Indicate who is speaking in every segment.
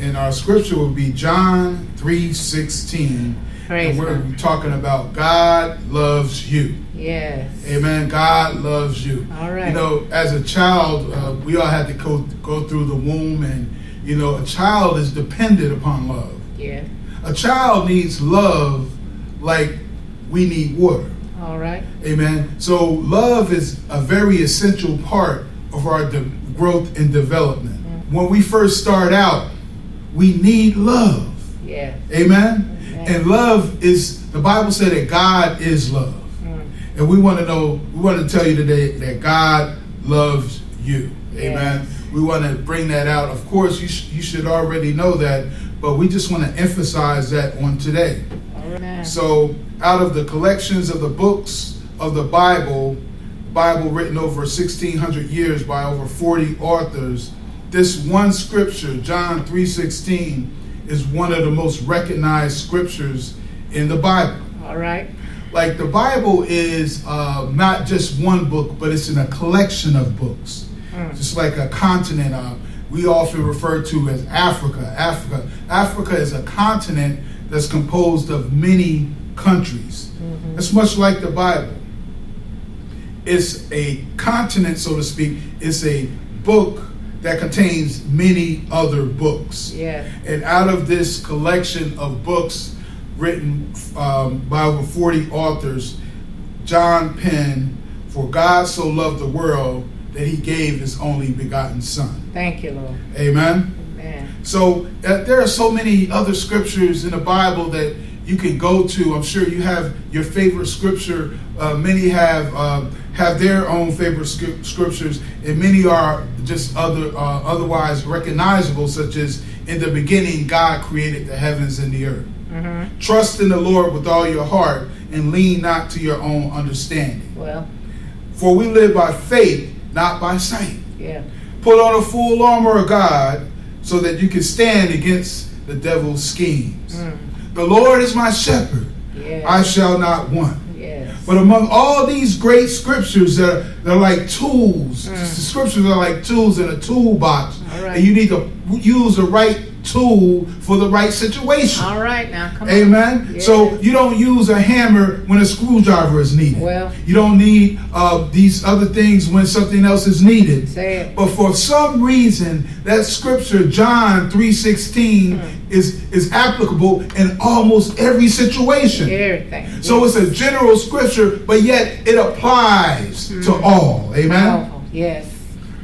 Speaker 1: And our scripture will be John 3:16.
Speaker 2: Praise
Speaker 1: and we're talking about God loves you.
Speaker 2: Yes.
Speaker 1: Amen. God loves you.
Speaker 2: All right.
Speaker 1: You know, as a child, uh, we all had to go go through the womb, and you know, a child is dependent upon love.
Speaker 2: Yeah.
Speaker 1: A child needs love like we need water.
Speaker 2: All right.
Speaker 1: Amen. So love is a very essential part of our de- growth and development. When we first start out, we need love.
Speaker 2: Yeah.
Speaker 1: Amen.
Speaker 2: Amen.
Speaker 1: And love is the Bible said that God is love.
Speaker 2: Mm.
Speaker 1: And we want to know, we want to tell you today that God loves you. Amen.
Speaker 2: Yes.
Speaker 1: We want to bring that out. Of course, you, sh- you should already know that, but we just want to emphasize that on today.
Speaker 2: Right.
Speaker 1: So, out of the collections of the books of the Bible, Bible written over 1600 years by over 40 authors, this one scripture, John 3:16, is one of the most recognized scriptures in the Bible.
Speaker 2: All right.
Speaker 1: Like the Bible is uh, not just one book, but it's in a collection of books.
Speaker 2: Mm.
Speaker 1: Just like a continent, uh, we often refer to as Africa. Africa, Africa is a continent that's composed of many countries.
Speaker 2: Mhm.
Speaker 1: It's much like the Bible. It's a continent, so to speak. It's a book that contains many other books.
Speaker 2: Yes.
Speaker 1: And out of this collection of books written um, by over 40 authors, John penned, For God so loved the world that he gave his only begotten Son.
Speaker 2: Thank you, Lord.
Speaker 1: Amen.
Speaker 2: Amen.
Speaker 1: So uh, there are so many other scriptures in the Bible that you can go to. I'm sure you have your favorite scripture. Uh, many have um, have their own favorite scri- scriptures, and many are just other uh, otherwise recognizable, such as in the beginning God created the heavens and the earth.
Speaker 2: Mm-hmm.
Speaker 1: Trust in the Lord with all your heart, and lean not to your own understanding.
Speaker 2: Well,
Speaker 1: For we live by faith, not by sight.
Speaker 2: yeah.
Speaker 1: Put on a full armor of God so that you can stand against the devil's schemes.
Speaker 2: Mm.
Speaker 1: The Lord is my shepherd,
Speaker 2: Yes.
Speaker 1: I shall not want.
Speaker 2: yes.
Speaker 1: But among all these great scriptures that are, they're like tools,
Speaker 2: Mm.
Speaker 1: the scriptures are like tools in a toolbox.
Speaker 2: Right.
Speaker 1: And you need to use the right tool for the right situation.
Speaker 2: All right now, come on.
Speaker 1: Amen.
Speaker 2: Yes.
Speaker 1: So you don't use a hammer when a screwdriver is needed.
Speaker 2: Well.
Speaker 1: you don't need uh, these other things when something else is needed.
Speaker 2: Say it.
Speaker 1: But for some reason, that scripture, John three sixteen,
Speaker 2: Hmm.
Speaker 1: is is applicable in almost every situation.
Speaker 2: Everything.
Speaker 1: So it's a general scripture, but yet it applies to
Speaker 2: Hmm.
Speaker 1: all. Amen.
Speaker 2: Powerful. Yes.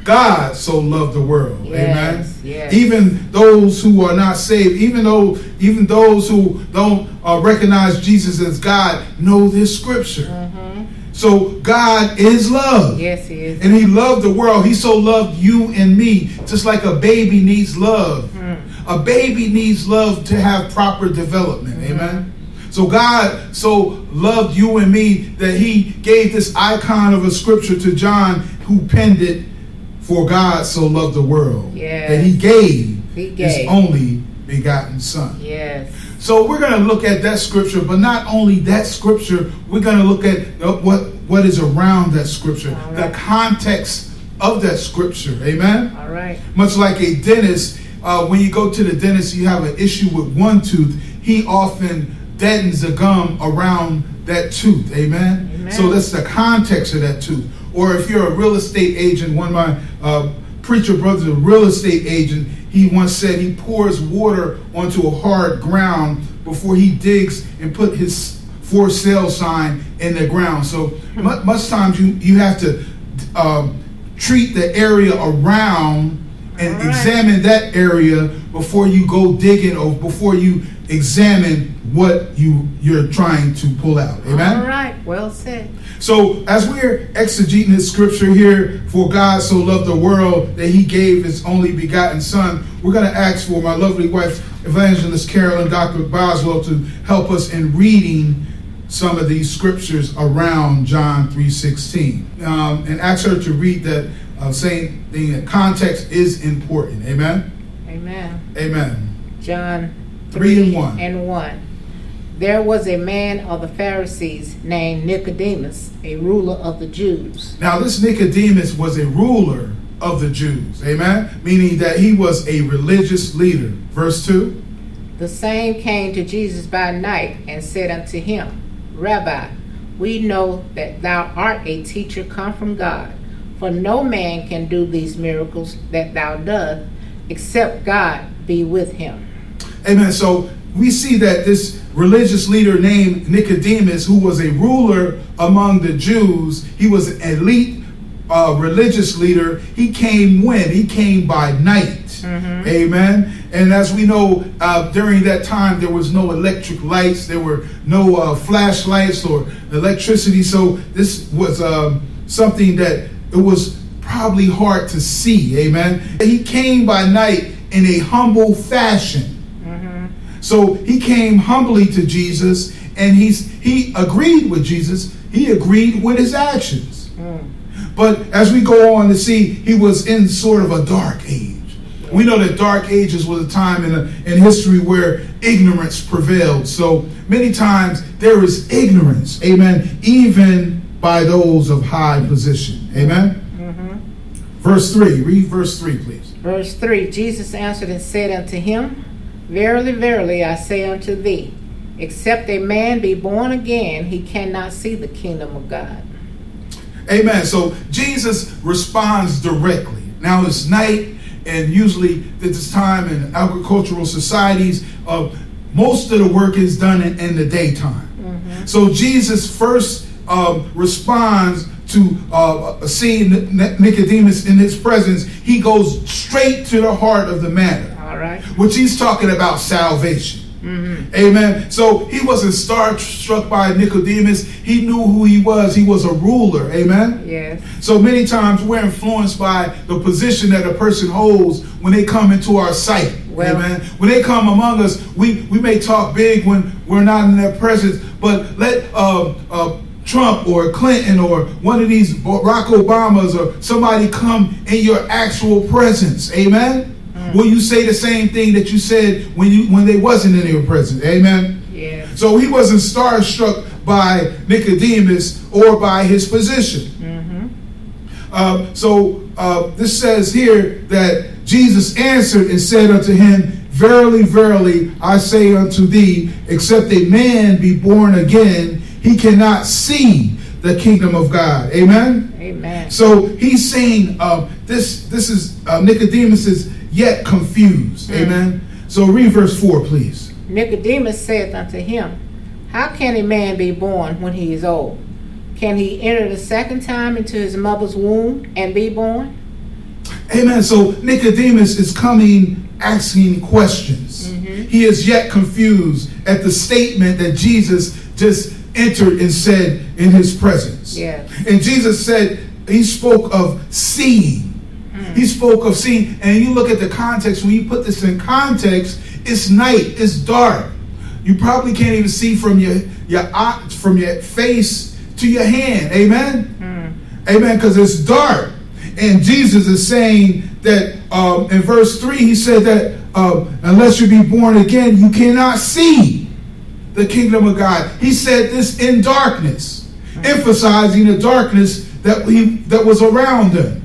Speaker 1: God so loved the world.
Speaker 2: Yes,
Speaker 1: Amen.
Speaker 2: yes.
Speaker 1: Even those who are not saved, even though even those who don't uh, recognize Jesus as God, know this scripture.
Speaker 2: Mm-hmm.
Speaker 1: So God is love.
Speaker 2: Yes, he is.
Speaker 1: And he loved the world. He so loved you and me, just like a baby needs love.
Speaker 2: Mm.
Speaker 1: A baby needs love to have proper development.
Speaker 2: Mm-hmm.
Speaker 1: Amen. So God so loved you and me that he gave this icon of a scripture to John who penned it for God so loved the world
Speaker 2: Yes.
Speaker 1: that he gave,
Speaker 2: He
Speaker 1: his only begotten son.
Speaker 2: Yes.
Speaker 1: So we're going to look at that scripture, but not only that scripture, we're going to look at what what is around that scripture,
Speaker 2: All
Speaker 1: the context of that scripture. Amen.
Speaker 2: All right.
Speaker 1: Much like a dentist, uh, when you go to the dentist, you have an issue with one tooth. He often deadens the gum around that tooth. Amen.
Speaker 2: Amen.
Speaker 1: So that's the context of that tooth. Or if you're a real estate agent, one of my uh, preacher brothers, a real estate agent, he once said he pours water onto a hard ground before he digs and put his for sale sign in the ground. So mu- much times you you have to um, treat the area around and
Speaker 2: right.
Speaker 1: examine that area before you go digging or before you examine what you you're trying to pull out. Amen.
Speaker 2: All right. Well said.
Speaker 1: So, as we're exegeting this scripture here, for God so loved the world that he gave his only begotten son, we're going to ask for my lovely wife, Evangelist Carolyn Dr. Boswell, to help us in reading some of these scriptures around John 3.16. Um, and ask her to read that, uh, saying the context is important. Amen?
Speaker 2: Amen.
Speaker 1: Amen.
Speaker 2: John
Speaker 1: Three and one.
Speaker 2: and 1. There was a man of the Pharisees named Nicodemus, a ruler of the Jews.
Speaker 1: Now, this Nicodemus was a ruler of the Jews. Amen. Meaning that he was a religious leader. Verse 2.
Speaker 2: The same came to Jesus by night and said unto him, Rabbi, we know that thou art a teacher come from God. For no man can do these miracles that thou dost, except God be with him.
Speaker 1: Amen. So we see that this religious leader named Nicodemus, who was a ruler among the Jews, he was an elite uh, religious leader. He came when? He came by night. Mm-hmm. Amen. And as we know, uh, during that time, there was no electric lights, there were no uh, flashlights or electricity. So this was um, something that it was probably hard to see. Amen. He came by night in a humble fashion. So he came humbly to Jesus and he's he agreed with Jesus. He agreed with his actions. Mm. But as we go on to see, he was in sort of a dark age. We know that dark ages was a time in, a, in history where ignorance prevailed. So many times there is ignorance, amen, even by those of high position. Amen? Mm-hmm. Verse 3, read verse 3, please.
Speaker 2: Verse 3 Jesus answered and said unto him, Verily, verily, I say unto thee, except a man be born again, he cannot see the kingdom of God.
Speaker 1: Amen. So Jesus responds directly. Now it's night, and usually at this time in agricultural societies, uh, most of the work is done in, in the daytime. Mm-hmm. So Jesus first uh, responds to uh, seeing Nicodemus in his presence. He goes straight to the heart of the matter.
Speaker 2: All right.
Speaker 1: Which he's talking about salvation. Mm-hmm. Amen. So he wasn't star struck by Nicodemus. He knew who he was. He was a ruler. Amen.
Speaker 2: Yes.
Speaker 1: So many times we're influenced by the position that a person holds when they come into our sight. Well, Amen. When they come among us, we, we may talk big when we're not in their presence, but let uh, uh, Trump or Clinton or one of these Barack Obamas or somebody come in your actual presence. Amen. Will you say the same thing that you said when you when they wasn't in your presence? Amen.
Speaker 2: Yeah.
Speaker 1: So he wasn't starstruck by Nicodemus or by his position. Mm-hmm. Uh, so uh, this says here that Jesus answered and said unto him, Verily, verily, I say unto thee, except a man be born again, he cannot see the kingdom of God. Amen.
Speaker 2: Amen.
Speaker 1: So he's saying uh, this. This is uh, Nicodemus's yet confused. Mm. Amen. So read verse 4, please.
Speaker 2: Nicodemus saith unto him, How can a man be born when he is old? Can he enter the second time into his mother's womb and be born?
Speaker 1: Amen. So Nicodemus is coming asking questions. Mm-hmm. He is yet confused at the statement that Jesus just entered and said in his presence.
Speaker 2: Yes.
Speaker 1: And Jesus said, he spoke of seeing. He spoke of seeing, and you look at the context, when you put this in context, it's night, it's dark. You probably can't even see from your your from your face to your hand. Amen. Mm. Amen. Because it's dark. And Jesus is saying that um, in verse 3, he said that uh, unless you be born again, you cannot see the kingdom of God. He said this in darkness, mm. emphasizing the darkness that he that was around them.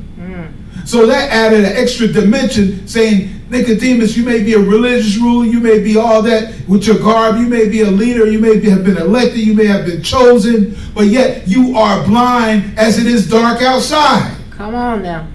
Speaker 1: So that added an extra dimension saying, Nicodemus, you may be a religious ruler, you may be all that with your garb, you may be a leader, you may be, have been elected, you may have been chosen, but yet you are blind as it is dark outside.
Speaker 2: Come on now.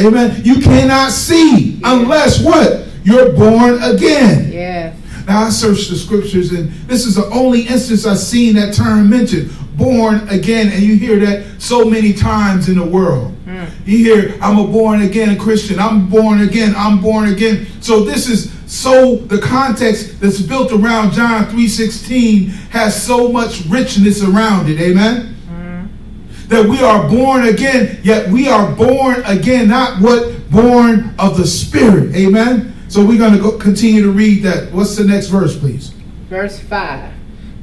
Speaker 1: Amen. You cannot see yeah. unless what? You're born again.
Speaker 2: Yeah.
Speaker 1: Now I searched the scriptures, and this is the only instance I've seen that term mentioned born again, and you hear that so many times in the world. Mm. You hear, I'm a born again Christian, I'm born again, I'm born again. So this is so the context that's built around John 3:16 has so much richness around it. Amen. Mm. That we are born again, yet we are born again, not what born of the Spirit. Amen. So we're going to go continue to read that. What's the next verse, please?
Speaker 2: Verse 5.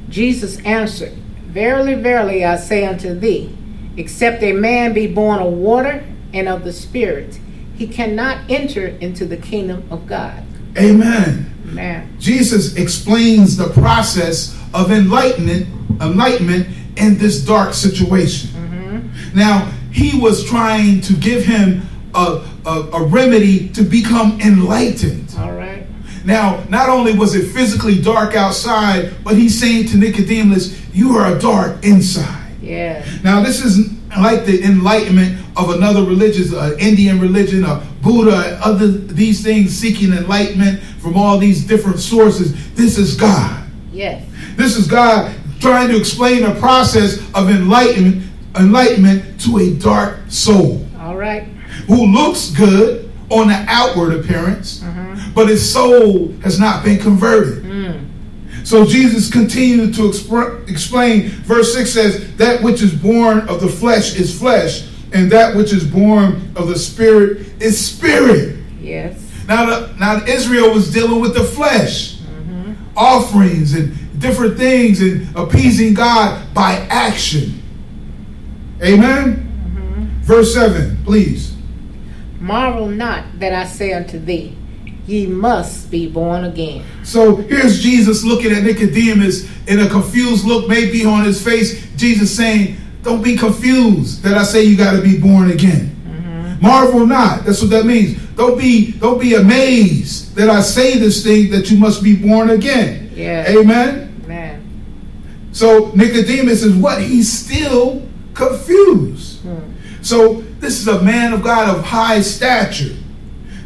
Speaker 2: Jesus answered, Verily, verily, I say unto thee, except a man be born of water and of the Spirit, he cannot enter into the kingdom of God.
Speaker 1: Amen.
Speaker 2: Amen.
Speaker 1: Jesus explains the process of enlightenment, enlightenment in this dark situation. Mm-hmm. Now, he was trying to give him a, a, a remedy to become enlightened.
Speaker 2: All right.
Speaker 1: Now, not only was it physically dark outside, but he's saying to Nicodemus, You are a dark inside.
Speaker 2: Yeah.
Speaker 1: Now, this is like the enlightenment of another religion, uh, Indian religion, or Buddha, other these things seeking enlightenment from all these different sources. This is God.
Speaker 2: Yes.
Speaker 1: This is God trying to explain the process of enlightenment, enlightenment to a dark soul
Speaker 2: All right.
Speaker 1: who looks good on the outward appearance, but his soul has not been converted. So Jesus continued to expr- explain. Verse 6 says, That which is born of the flesh is flesh, and that which is born of the spirit is spirit.
Speaker 2: Yes.
Speaker 1: Now, the, now Israel was dealing with the flesh, mm-hmm. offerings and different things, and appeasing God by action. Amen. Mm-hmm. Verse 7, please.
Speaker 2: Marvel not that I say unto thee, ye must be born again.
Speaker 1: So here's Jesus looking at Nicodemus in a confused look, maybe on his face. Jesus saying, Don't be confused that I say you got to be born again. Mm-hmm. Marvel not. That's what that means. Don't be don't be amazed that I say this thing that you must be born again.
Speaker 2: Yeah.
Speaker 1: Amen.
Speaker 2: Man.
Speaker 1: So Nicodemus is what? He's still confused. Hmm. So this is a man of God of high stature.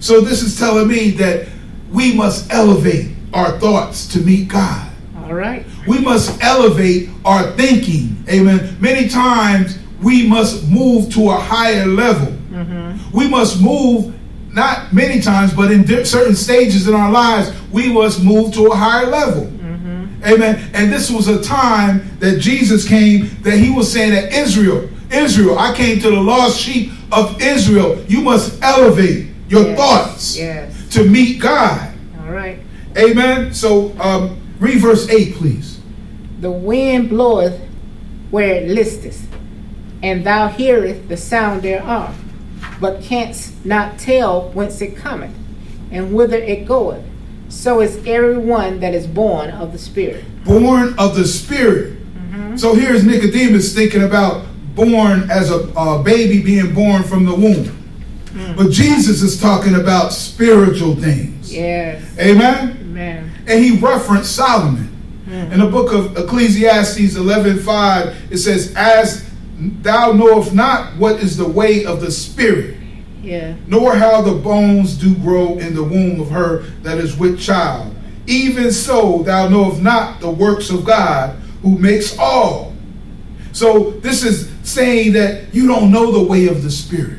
Speaker 1: So this is telling me that we must elevate our thoughts to meet God.
Speaker 2: All right.
Speaker 1: We must elevate our thinking. Amen. Many times we must move to a higher level. Mm-hmm. We must move, not many times, but in di- certain stages in our lives, we must move to a higher level. Mm-hmm. Amen. And this was a time that Jesus came that he was saying that Israel, Israel, I came to the lost sheep of Israel. You must elevate your
Speaker 2: Yes.
Speaker 1: thoughts
Speaker 2: Yes.
Speaker 1: to meet God.
Speaker 2: All right.
Speaker 1: Amen. So um, read verse 8, please.
Speaker 2: The wind bloweth where it listeth, and thou hearest the sound thereof, but canst not tell whence it cometh, and whither it goeth. So is every one that is born of the Spirit.
Speaker 1: born of the Spirit. So here's Nicodemus thinking about born as a, a baby being born from the womb. Mm. But Jesus is talking about spiritual things.
Speaker 2: Yes.
Speaker 1: Amen?
Speaker 2: Amen.
Speaker 1: And he referenced Solomon. Mm. In the book of Ecclesiastes 11:5, it says, As thou knowest not what is the way of the Spirit,
Speaker 2: Yeah.
Speaker 1: nor how the bones do grow in the womb of her that is with child. Even so, thou knowest not the works of God who makes all. So, this is saying that you don't know the way of the Spirit.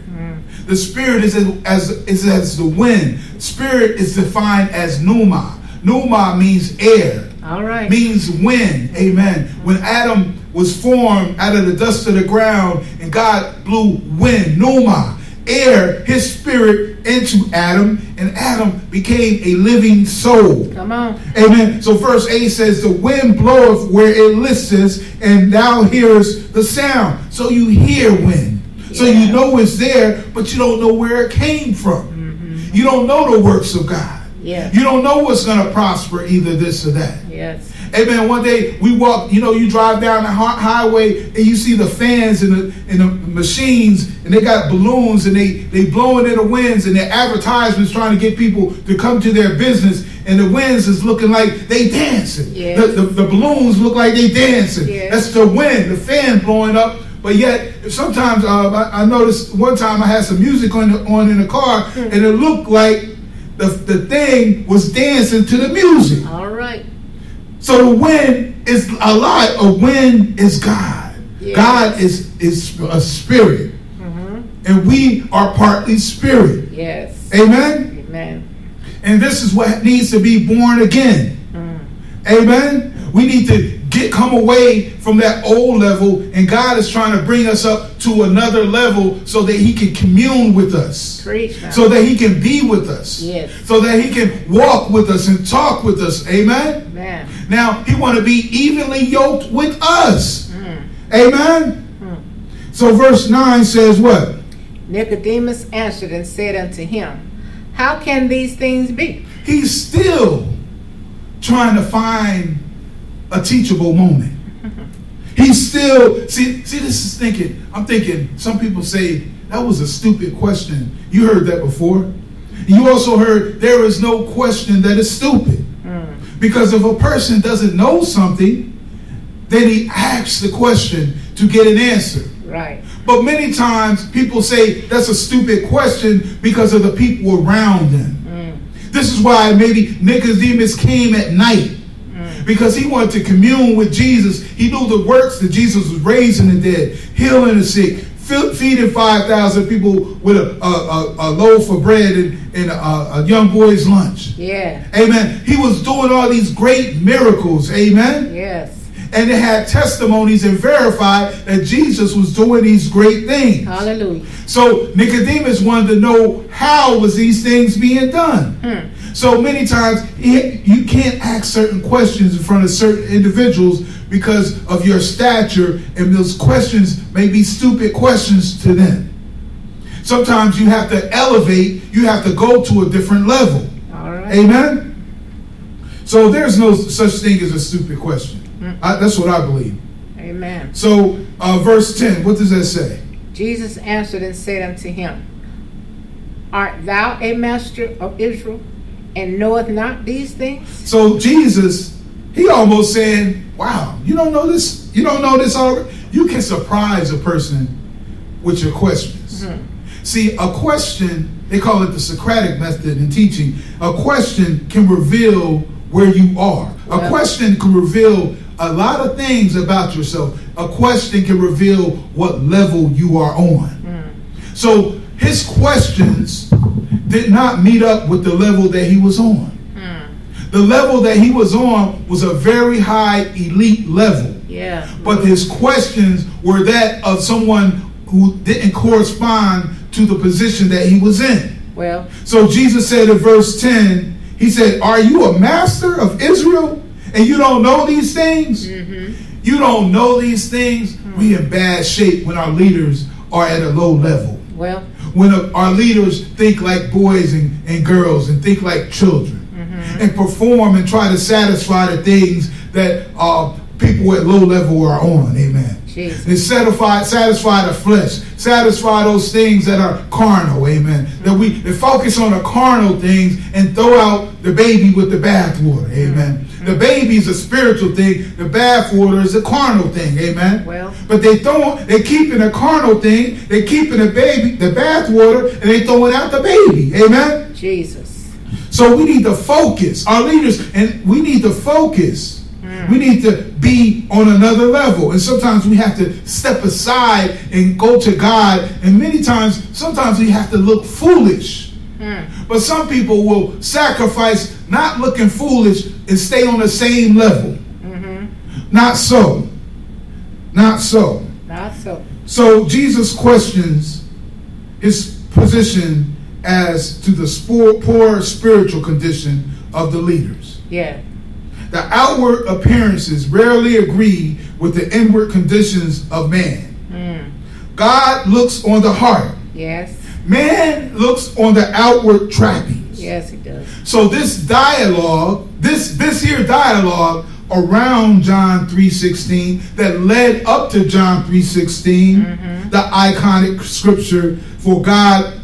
Speaker 1: The Spirit is as, is as the wind. Spirit is defined as pneuma. Pneuma means air
Speaker 2: All right.
Speaker 1: means wind. Amen. When Adam was formed out of the dust of the ground and God blew wind, pneuma, air, his spirit into Adam, and Adam became a living soul.
Speaker 2: Come on.
Speaker 1: Amen. So verse 8 says, The wind bloweth where it listeth, and thou hearest the sound. So you hear wind. So you know it's there, but you don't know where it came from. Mm-hmm. You don't know the works of God.
Speaker 2: Yeah.
Speaker 1: You don't know what's going to prosper, either this or that.
Speaker 2: Yes.
Speaker 1: Amen. One day we walk, you know, you drive down the highway and you see the fans and the and the machines and they got balloons and they they blowing in the winds and their advertisements trying to get people to come to their business and the winds is looking like they dancing.
Speaker 2: Yes.
Speaker 1: The, the, the balloons look like they dancing.
Speaker 2: Yes.
Speaker 1: That's the wind, the fan blowing up. But yet, sometimes uh, I, I noticed one time I had some music on on in the car, and it looked like the the thing was dancing to the music.
Speaker 2: All right.
Speaker 1: So the wind is a lie. A wind is God.
Speaker 2: Yes.
Speaker 1: God is is a spirit,
Speaker 2: Mm-hmm.
Speaker 1: and we are partly spirit.
Speaker 2: Yes.
Speaker 1: Amen.
Speaker 2: Amen.
Speaker 1: And this is what needs to be born again. Amen. We need to come away from that old level, and God is trying to bring us up to another level so that He can commune with us.
Speaker 2: Preach.
Speaker 1: So that he can be with us.
Speaker 2: Yes.
Speaker 1: So that he can walk with us and talk with us. Amen.
Speaker 2: Amen.
Speaker 1: Now he want to be evenly yoked with us. Mm. Amen. Mm. So verse 9 says what?
Speaker 2: Nicodemus answered and said unto him, How can these things be?
Speaker 1: He's still trying to find a teachable moment. He's still see see this is thinking. I'm thinking some people say that was a stupid question. You heard that before. You also heard there is no question that is stupid. Mm. Because if a person doesn't know something, then he asks the question to get an answer.
Speaker 2: Right.
Speaker 1: But many times people say that's a stupid question because of the people around them. Mm. This is why maybe Nicodemus came at night. Because he wanted to commune with Jesus. He knew the works that Jesus was raising the dead, healing the sick, feeding 5,000 people with a, a, a, loaf of bread and, and a, a, young boy's lunch.
Speaker 2: Yeah.
Speaker 1: Amen. He was doing all these great miracles. Amen.
Speaker 2: Yes.
Speaker 1: And they had testimonies and verified that Jesus was doing these great things.
Speaker 2: Hallelujah.
Speaker 1: So Nicodemus wanted to know how was these things being done. Hmm. So many times you can't ask certain questions in front of certain individuals because of your stature, and those questions may be stupid questions to them. Sometimes you have to elevate, you have to go to a different level. Amen? So there's no such thing as a stupid question. Mm. I, that's what I believe.
Speaker 2: Amen.
Speaker 1: So, uh, verse 10, what does that say?
Speaker 2: Jesus answered and said unto him, Art thou a master of Israel, and knoweth not these things?
Speaker 1: So, Jesus, he almost saying, Wow, you don't know this? You don't know this already? You can surprise a person with your questions. Mm-hmm. See, a question, they call it the Socratic method in teaching. A question can reveal where you are. A question can reveal a lot of things about yourself. A question can reveal what level you are on. Mm. So his questions did not meet up with the level that he was on. The level that he was on was a very high elite level.
Speaker 2: Yeah.
Speaker 1: But his questions were that of someone who didn't correspond to the position that he was in.
Speaker 2: Well.
Speaker 1: So Jesus said in verse 10, he said, Are you a master of Israel and you don't know these things? Mm-hmm. You don't know these things? Mm-hmm. We in bad shape when our leaders are at a low level.
Speaker 2: Well.
Speaker 1: When our leaders think like boys and, and girls and think like children mm-hmm. and perform and try to satisfy the things that uh, people at low level are on. Amen.
Speaker 2: Jesus.
Speaker 1: And satisfy, satisfy the flesh, satisfy those things that are carnal. Amen. Mm-hmm. That we that focus on the carnal things and throw out the baby with the bathwater. Amen. Mm-hmm. The baby is a spiritual thing. The bathwater is a carnal thing. Amen.
Speaker 2: Well,
Speaker 1: but they don't. They keep in a carnal thing. They keep in the baby, the bathwater, and they throwing out the baby. Amen.
Speaker 2: Jesus.
Speaker 1: So we need to focus, our leaders, and we need to focus. We need to be on another level. And sometimes we have to step aside and go to God. And many times, sometimes we have to look foolish. Mm. But some people will sacrifice not looking foolish and stay on the same level. Mm-hmm. Not so. Not so.
Speaker 2: Not so.
Speaker 1: So Jesus questions his position as to the poor spiritual condition of the leaders.
Speaker 2: Yeah.
Speaker 1: The outward appearances rarely agree with the inward conditions of man. Mm. God looks on the heart.
Speaker 2: Yes.
Speaker 1: Man looks on the outward trappings.
Speaker 2: Yes, he does.
Speaker 1: So this dialogue, this this here dialogue around John 3:16 that led up to John 3:16, mm-hmm. the iconic scripture for God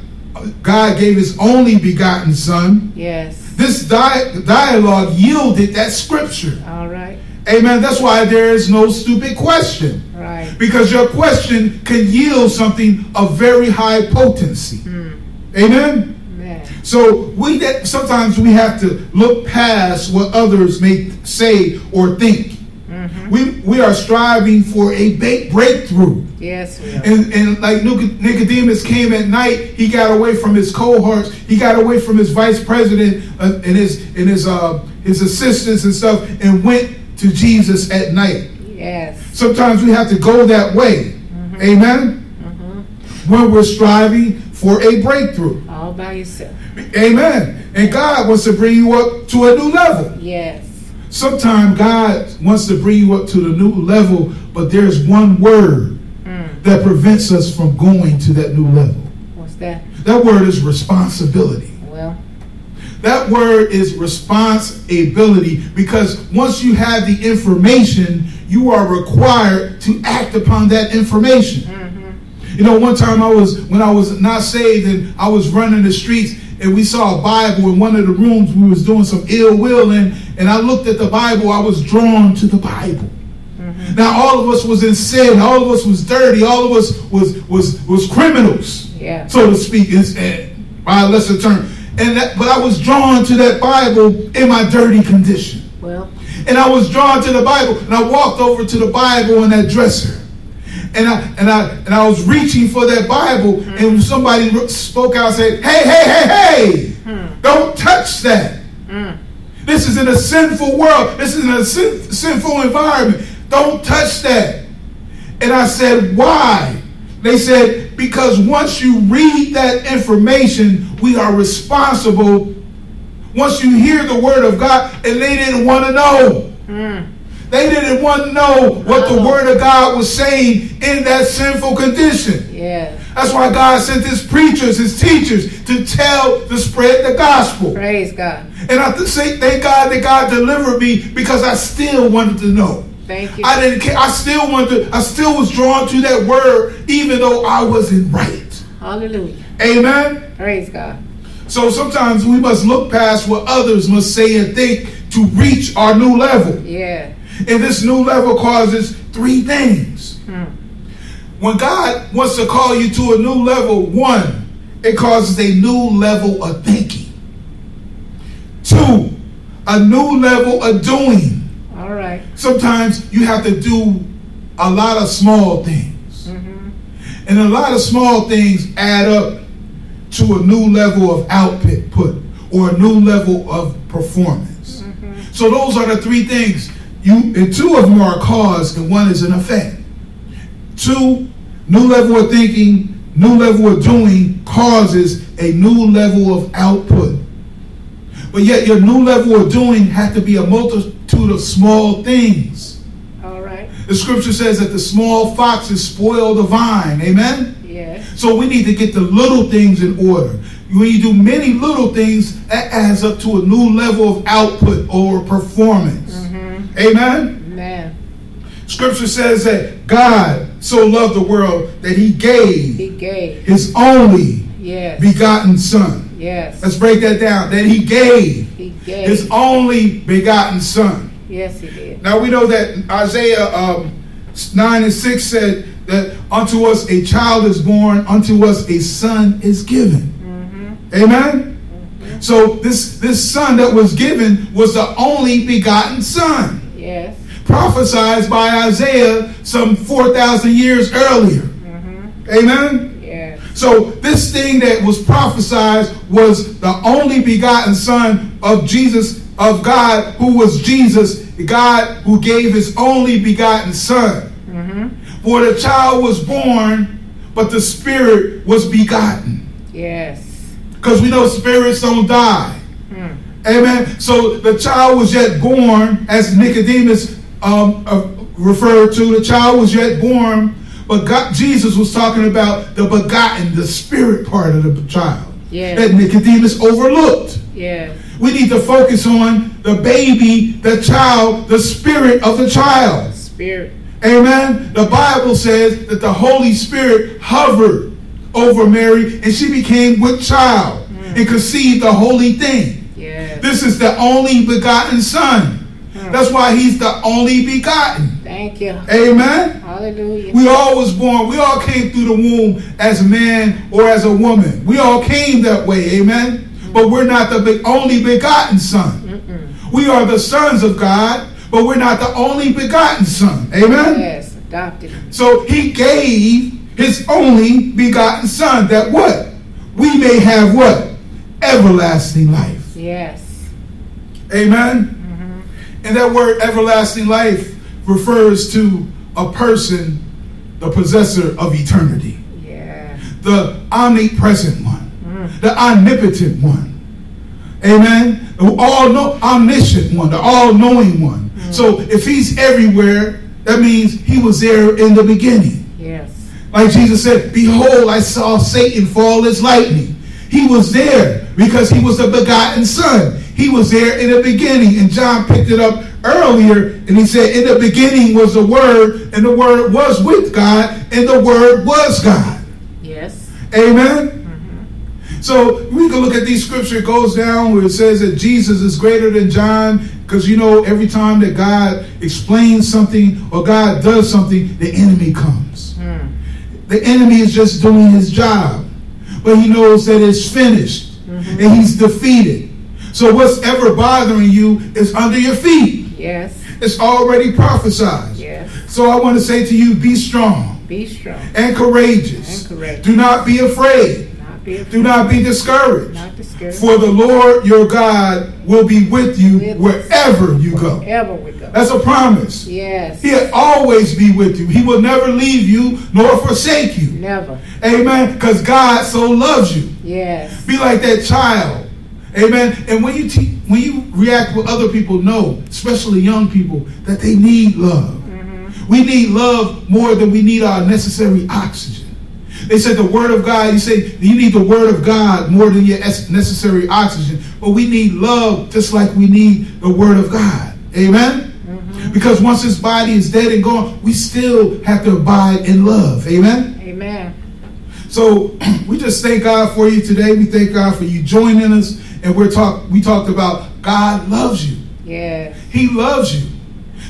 Speaker 1: God gave his only begotten son.
Speaker 2: Yes.
Speaker 1: This di- dialogue yielded that scripture.
Speaker 2: All right.
Speaker 1: Amen. That's why there is no stupid question.
Speaker 2: Right.
Speaker 1: Because your question can yield something of very high potency. Mm. Amen. So we that sometimes we have to look past what others may say or think. Mm-hmm. We we are striving for a breakthrough.
Speaker 2: Yes, we are.
Speaker 1: And, and like Nicodemus came at night, he got away from his cohorts, he got away from his vice president uh, and his and his uh, his assistants and stuff, and went to Jesus at night.
Speaker 2: Yes.
Speaker 1: Sometimes we have to go that way. Mm-hmm. Amen. Mm-hmm. When we're striving for a breakthrough.
Speaker 2: All by yourself.
Speaker 1: Amen. And God wants to bring you up to a new level.
Speaker 2: Yes.
Speaker 1: Sometimes God wants to bring you up to the new level, but there's one word mm. that prevents us from going to that new level.
Speaker 2: What's that?
Speaker 1: That word is responsibility.
Speaker 2: Well,
Speaker 1: that word is responsibility because once you have the information, you are required to act upon that information. Mm-hmm. You know, one time I was when I was not saved and I was running the streets and we saw a Bible in one of the rooms. We was doing some ill will in, and I looked at the Bible. I was drawn to the Bible. Mm-hmm. Now all of us was in sin. All of us was dirty. All of us was was was criminals,
Speaker 2: yeah.
Speaker 1: so to speak, and by a lesser term. And that, but I was drawn to that Bible in my dirty condition.
Speaker 2: Well,
Speaker 1: and I was drawn to the Bible, and I walked over to the Bible in that dresser and I and I and I was reaching for that Bible, mm-hmm. and somebody spoke out and said, "Hey, hey, hey, hey! Mm. Don't touch that. Mm. This is in a sinful world. This is in a sin, sinful environment. Don't touch that." And I said, "Why?" They said, "Because once you read that information, we are responsible." Once you hear the word of God, and they didn't want to know. Mm. They didn't want to know what the word of God was saying in that sinful condition.
Speaker 2: Yeah.
Speaker 1: That's why God sent his preachers, his teachers to tell, to spread the gospel.
Speaker 2: Praise God.
Speaker 1: And I say, thank God that God delivered me because I still wanted to know.
Speaker 2: Thank you.
Speaker 1: I didn't care. I still wanted to, I still was drawn to that word even though I wasn't right.
Speaker 2: Hallelujah.
Speaker 1: Amen.
Speaker 2: Praise God.
Speaker 1: So sometimes we must look past what others must say and think to reach our new level.
Speaker 2: Yeah.
Speaker 1: And this new level causes three things. Hmm. When God wants to call you to a new level, one, it causes a new level of thinking. Two, a new level of doing.
Speaker 2: All right.
Speaker 1: Sometimes you have to do a lot of small things. Mm-hmm. And a lot of small things add up to a new level of output or a new level of performance. Mm-hmm. So those are the three things you and two of them are a cause and one is an effect. Two, new level of thinking, new level of doing causes a new level of output. But yet your new level of doing has to be a multitude of small things.
Speaker 2: All right.
Speaker 1: The scripture says that the small foxes spoil the vine. Amen?
Speaker 2: Yes.
Speaker 1: So we need to get the little things in order. When you do many little things, that adds up to a new level of output or performance. Mm-hmm. Amen?
Speaker 2: Amen.
Speaker 1: Scripture says that God so loved the world that he gave,
Speaker 2: he gave.
Speaker 1: his only
Speaker 2: yes.
Speaker 1: begotten son.
Speaker 2: Yes.
Speaker 1: Let's break that down. That he gave,
Speaker 2: he gave.
Speaker 1: his only begotten son.
Speaker 2: Yes, he did.
Speaker 1: Now we know that Isaiah um, 9 and 6 said that unto us a child is born, unto us a son is given. Mm-hmm. Amen? So this this son that was given was the only begotten son.
Speaker 2: Yes.
Speaker 1: Prophesied by Isaiah some 4,000 years earlier. Mm-hmm. Amen?
Speaker 2: Yeah.
Speaker 1: So this thing that was prophesied was the only begotten son of Jesus, of God, who was Jesus, God who gave his only begotten son. Mm-hmm. For the child was born, but the spirit was begotten.
Speaker 2: Yes.
Speaker 1: Because we know spirits don't die. Amen. So the child was yet born, as Nicodemus um, uh, referred to. The child was yet born, but God, Jesus was talking about the begotten, the spirit part of the child
Speaker 2: yeah.
Speaker 1: that Nicodemus overlooked.
Speaker 2: Yeah.
Speaker 1: We need to focus on the baby, the child, the spirit of the child.
Speaker 2: Spirit.
Speaker 1: Amen. The Bible says that the Holy Spirit hovered over Mary, and she became with child mm. and conceived the holy thing.
Speaker 2: Yes.
Speaker 1: This is the only begotten Son. That's why he's the only begotten.
Speaker 2: Thank you.
Speaker 1: Amen.
Speaker 2: Hallelujah.
Speaker 1: We all was born. We all came through the womb as a man or as a woman. We all came that way. Amen. But we're not the only begotten Son. Mm-mm. We are the sons of God, but we're not the only begotten Son. Amen.
Speaker 2: Yes, adopted.
Speaker 1: So he gave his only begotten son that what we may have what everlasting life
Speaker 2: yes.
Speaker 1: Amen? Mm-hmm. and that word everlasting life refers to a person the possessor of eternity.
Speaker 2: Yeah
Speaker 1: the omnipresent one. Mm. the omnipotent one. Amen? The all know omniscient one the all-knowing one. Mm. so if he's everywhere that means he was there in the beginning.
Speaker 2: Yes.
Speaker 1: Like Jesus said, Behold, I saw Satan fall as lightning. He was there because he was a begotten son. He was there in the beginning. And John picked it up earlier and he said, In the beginning was the Word, and the Word was with God, and the Word was God. Yes. Amen. So we can look at these scripture. It goes down where it says that Jesus is greater than John, because you know every time that God explains something or God does something, the enemy comes.
Speaker 2: Mm.
Speaker 1: The enemy is just doing his job, but he knows that it's finished mm-hmm. and he's defeated. So what's ever bothering you is under your feet.
Speaker 2: Yes.
Speaker 1: It's already prophesied.
Speaker 2: Yes.
Speaker 1: So I want to say to you, be strong
Speaker 2: Be strong.
Speaker 1: and courageous.
Speaker 2: And courageous.
Speaker 1: Do not be afraid.
Speaker 2: Not be afraid.
Speaker 1: Do not be discouraged.
Speaker 2: Not discouraged.
Speaker 1: For the Lord your God will be with you
Speaker 2: With us.
Speaker 1: wherever you go.
Speaker 2: Wherever we go.
Speaker 1: That's a promise.
Speaker 2: Yes.
Speaker 1: He'll always be with you. He will never leave you nor forsake you.
Speaker 2: Never.
Speaker 1: Amen. Because God so loves you.
Speaker 2: Yes.
Speaker 1: Be like that child. Amen. And when you te- when you react with other people, know, especially young people, that they need love. Mm-hmm. We need love more than we need our necessary oxygen. They said the word of God, you say you need the word of God more than your necessary oxygen. But we need love just like we need the word of God. Amen? Because once this body is dead and gone, we still have to abide in love. Amen?
Speaker 2: Amen.
Speaker 1: So we just thank God for you today. We thank God for you joining us. And we're talk we talked about God loves you.
Speaker 2: Yeah.
Speaker 1: He loves you.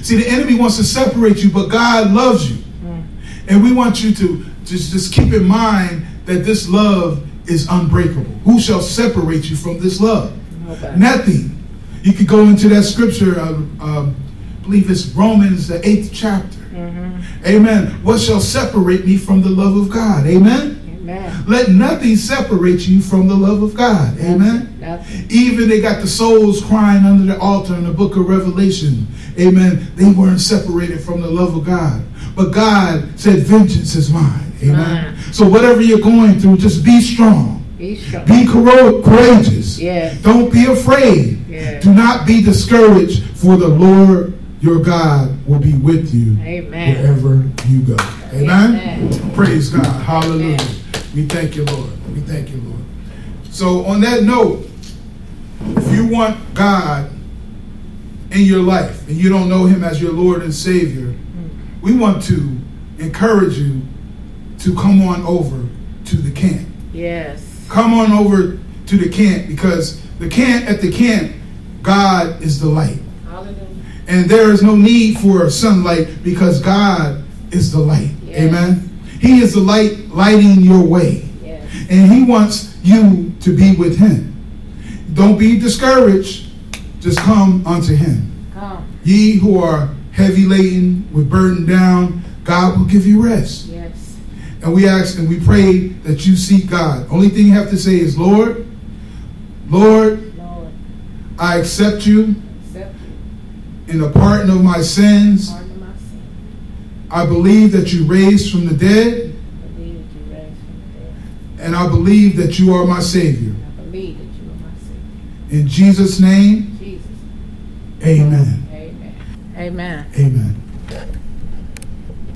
Speaker 1: See, the enemy wants to separate you, but God loves you.
Speaker 2: Mm.
Speaker 1: And we want you to just, just keep in mind that this love is unbreakable. Who shall separate you from this love?
Speaker 2: Nobody.
Speaker 1: Nothing. You could go into that scripture, uh, um, I believe it's Romans, the eighth chapter.
Speaker 2: Mm-hmm.
Speaker 1: Amen. What shall separate me from the love of God? Amen.
Speaker 2: Amen.
Speaker 1: Let nothing separate you from the love of God. Amen.
Speaker 2: Nothing.
Speaker 1: Even they got the souls crying under the altar in the book of Revelation. Amen. They weren't separated from the love of God. But God said, Vengeance is mine. Amen. So whatever you're going through, just be strong.
Speaker 2: Be strong.
Speaker 1: Be courageous. Don't be afraid. Do not be discouraged, for the Lord your God will be with you
Speaker 2: Amen.
Speaker 1: wherever you go. Amen.
Speaker 2: Amen.
Speaker 1: Praise God. Hallelujah.
Speaker 2: Amen.
Speaker 1: We thank you, Lord. We thank you, Lord. So, on that note, if you want God in your life and you don't know Him as your Lord and Savior, mm. we want to encourage you to come on over to the camp.
Speaker 2: Yes.
Speaker 1: Come on over to the camp because the camp at the camp, God is the light.
Speaker 2: Hallelujah.
Speaker 1: And there is no need for sunlight because God is the light.
Speaker 2: Yes.
Speaker 1: Amen. He is the light lighting your way.
Speaker 2: Yes.
Speaker 1: And he wants you to be with him. Don't be discouraged. Just come unto him.
Speaker 2: Come.
Speaker 1: Ye who are heavy laden with burden down, God will give you rest.
Speaker 2: Yes.
Speaker 1: And we ask and we pray that you seek God. Only thing you have to say is, Lord, Lord,
Speaker 2: Lord.
Speaker 1: I accept you
Speaker 2: Accept
Speaker 1: in the pardon of my sins.
Speaker 2: pardon my sin.
Speaker 1: I believe that you raised from the dead,
Speaker 2: Believe that you raised from the dead.
Speaker 1: and I believe that you are my Savior.
Speaker 2: I believe that you are my Savior.
Speaker 1: In Jesus' name,
Speaker 2: Jesus.
Speaker 1: amen.
Speaker 2: Amen. Amen.
Speaker 1: Amen.